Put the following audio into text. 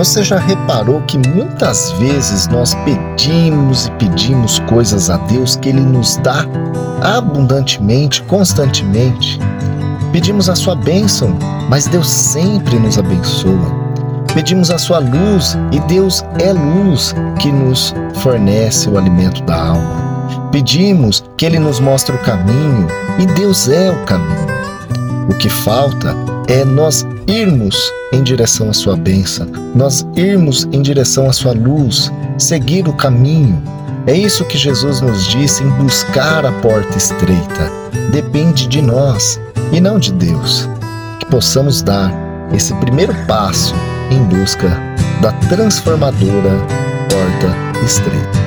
Você já reparou que muitas vezes nós pedimos e pedimos coisas a Deus que Ele nos dá abundantemente, constantemente? Pedimos a Sua bênção, mas Deus sempre nos abençoa. Pedimos a Sua luz e Deus é luz que nos fornece o alimento da alma. Pedimos que Ele nos mostre o caminho e Deus é o caminho. O que falta é nós irmos em direção à Sua bênção, nós irmos em direção à Sua luz, seguir o caminho. É isso que Jesus nos disse em buscar a porta estreita. Depende de nós e não de Deus. Que possamos dar esse primeiro passo em busca da transformadora porta estreita.